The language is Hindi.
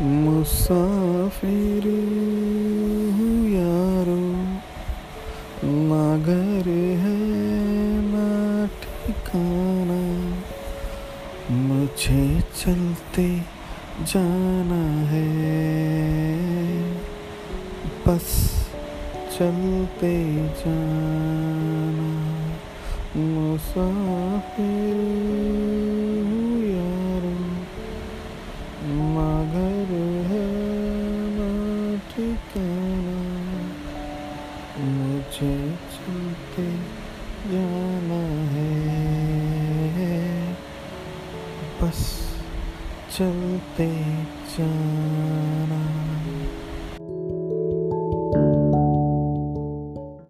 मुसाफिर हूँ यारो ना घर है ना ठिकाना मुझे चलते जाना है, बस चलते जाना। मुसाफिर मुझे चलते जाना है। बस चलते जाना।